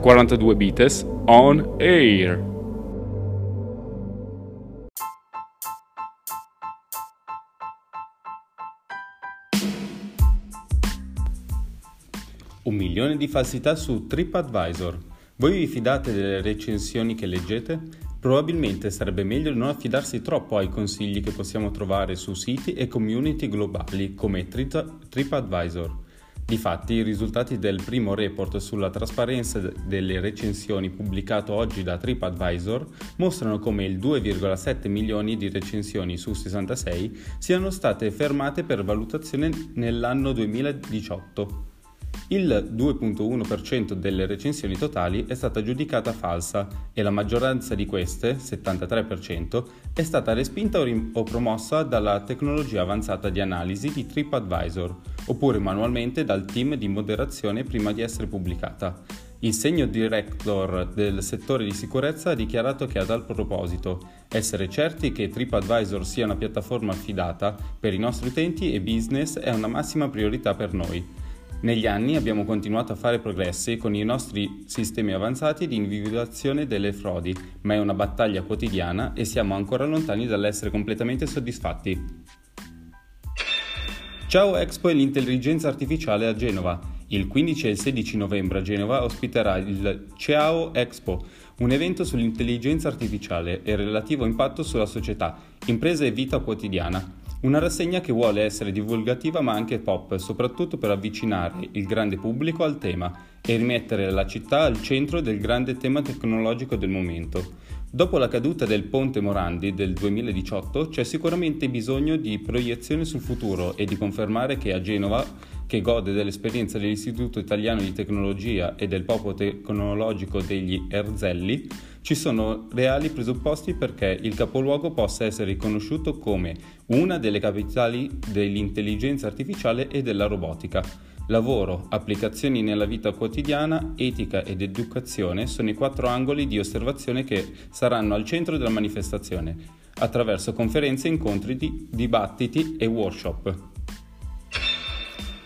42 Bites on Air. Un milione di falsità su TripAdvisor. Voi vi fidate delle recensioni che leggete? Probabilmente sarebbe meglio non affidarsi troppo ai consigli che possiamo trovare su siti e community globali come TripAdvisor. Difatti, i risultati del primo report sulla trasparenza delle recensioni pubblicato oggi da TripAdvisor mostrano come il 2,7 milioni di recensioni su 66 siano state fermate per valutazione nell'anno 2018. Il 2.1% delle recensioni totali è stata giudicata falsa e la maggioranza di queste, 73%, è stata respinta o, rim- o promossa dalla tecnologia avanzata di analisi di TripAdvisor, oppure manualmente dal team di moderazione prima di essere pubblicata. Il segno director del settore di sicurezza ha dichiarato che a tal proposito essere certi che TripAdvisor sia una piattaforma affidata per i nostri utenti e business è una massima priorità per noi. Negli anni abbiamo continuato a fare progressi con i nostri sistemi avanzati di individuazione delle frodi, ma è una battaglia quotidiana e siamo ancora lontani dall'essere completamente soddisfatti. Ciao Expo e l'intelligenza artificiale a Genova. Il 15 e il 16 novembre a Genova ospiterà il Ciao Expo, un evento sull'intelligenza artificiale e il relativo impatto sulla società, impresa e vita quotidiana. Una rassegna che vuole essere divulgativa ma anche pop, soprattutto per avvicinare il grande pubblico al tema e rimettere la città al centro del grande tema tecnologico del momento. Dopo la caduta del ponte Morandi del 2018 c'è sicuramente bisogno di proiezione sul futuro e di confermare che a Genova che gode dell'esperienza dell'Istituto Italiano di Tecnologia e del Popolo Tecnologico degli Erzelli, ci sono reali presupposti perché il capoluogo possa essere riconosciuto come una delle capitali dell'intelligenza artificiale e della robotica. Lavoro, applicazioni nella vita quotidiana, etica ed educazione sono i quattro angoli di osservazione che saranno al centro della manifestazione, attraverso conferenze, incontri, dibattiti e workshop.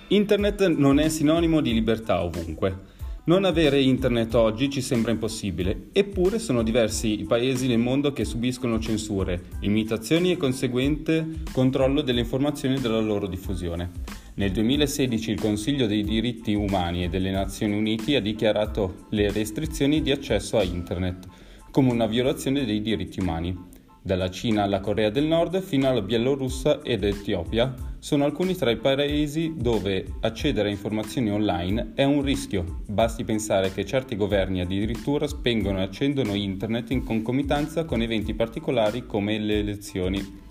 Internet non è sinonimo di libertà ovunque. Non avere internet oggi ci sembra impossibile, eppure sono diversi i paesi nel mondo che subiscono censure, limitazioni e conseguente controllo delle informazioni e della loro diffusione. Nel 2016 il Consiglio dei diritti umani e delle Nazioni Unite ha dichiarato le restrizioni di accesso a internet come una violazione dei diritti umani. Dalla Cina alla Corea del Nord fino alla Bielorussia ed Etiopia sono alcuni tra i paesi dove accedere a informazioni online è un rischio. Basti pensare che certi governi addirittura spengono e accendono internet in concomitanza con eventi particolari come le elezioni.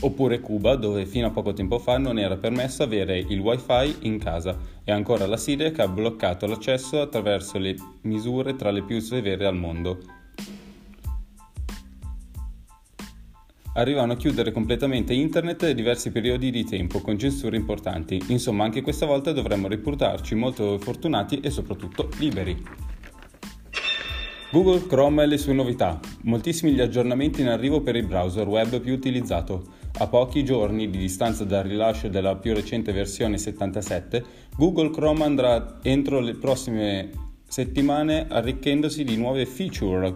Oppure Cuba, dove fino a poco tempo fa non era permesso avere il wifi in casa, e ancora la Siria che ha bloccato l'accesso attraverso le misure tra le più severe al mondo. arrivano a chiudere completamente internet diversi periodi di tempo con censure importanti. Insomma, anche questa volta dovremmo riportarci molto fortunati e soprattutto liberi. Google Chrome e le sue novità. Moltissimi gli aggiornamenti in arrivo per il browser web più utilizzato. A pochi giorni di distanza dal rilascio della più recente versione 77, Google Chrome andrà entro le prossime settimane arricchendosi di nuove feature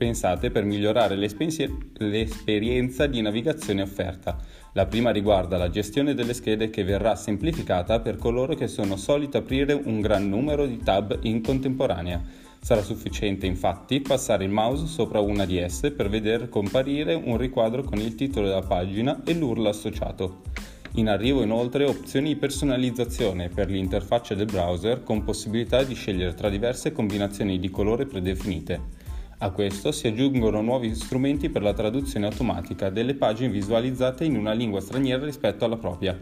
pensate per migliorare l'esperienza di navigazione offerta. La prima riguarda la gestione delle schede che verrà semplificata per coloro che sono soliti aprire un gran numero di tab in contemporanea. Sarà sufficiente infatti passare il mouse sopra una di esse per vedere comparire un riquadro con il titolo della pagina e l'URL associato. In arrivo inoltre opzioni di personalizzazione per l'interfaccia del browser con possibilità di scegliere tra diverse combinazioni di colore predefinite. A questo si aggiungono nuovi strumenti per la traduzione automatica delle pagine visualizzate in una lingua straniera rispetto alla propria.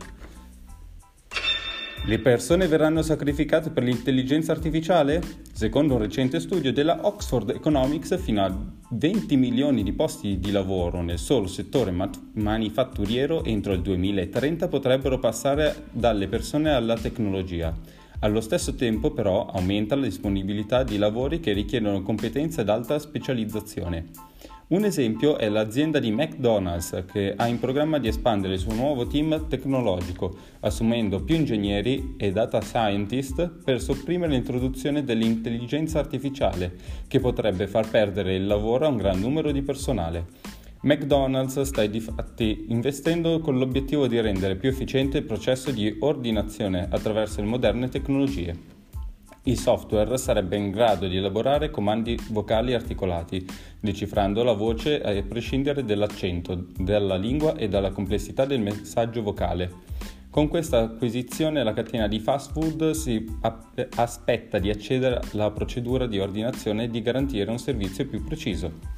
Le persone verranno sacrificate per l'intelligenza artificiale? Secondo un recente studio della Oxford Economics, fino a 20 milioni di posti di lavoro nel solo settore manifatturiero entro il 2030 potrebbero passare dalle persone alla tecnologia. Allo stesso tempo però aumenta la disponibilità di lavori che richiedono competenze ed alta specializzazione. Un esempio è l'azienda di McDonald's che ha in programma di espandere il suo nuovo team tecnologico, assumendo più ingegneri e data scientist per sopprimere l'introduzione dell'intelligenza artificiale, che potrebbe far perdere il lavoro a un gran numero di personale. McDonald's sta infatti investendo con l'obiettivo di rendere più efficiente il processo di ordinazione attraverso le moderne tecnologie. Il software sarebbe in grado di elaborare comandi vocali articolati, decifrando la voce a prescindere dall'accento, dalla lingua e dalla complessità del messaggio vocale. Con questa acquisizione la catena di fast food si aspetta di accedere alla procedura di ordinazione e di garantire un servizio più preciso.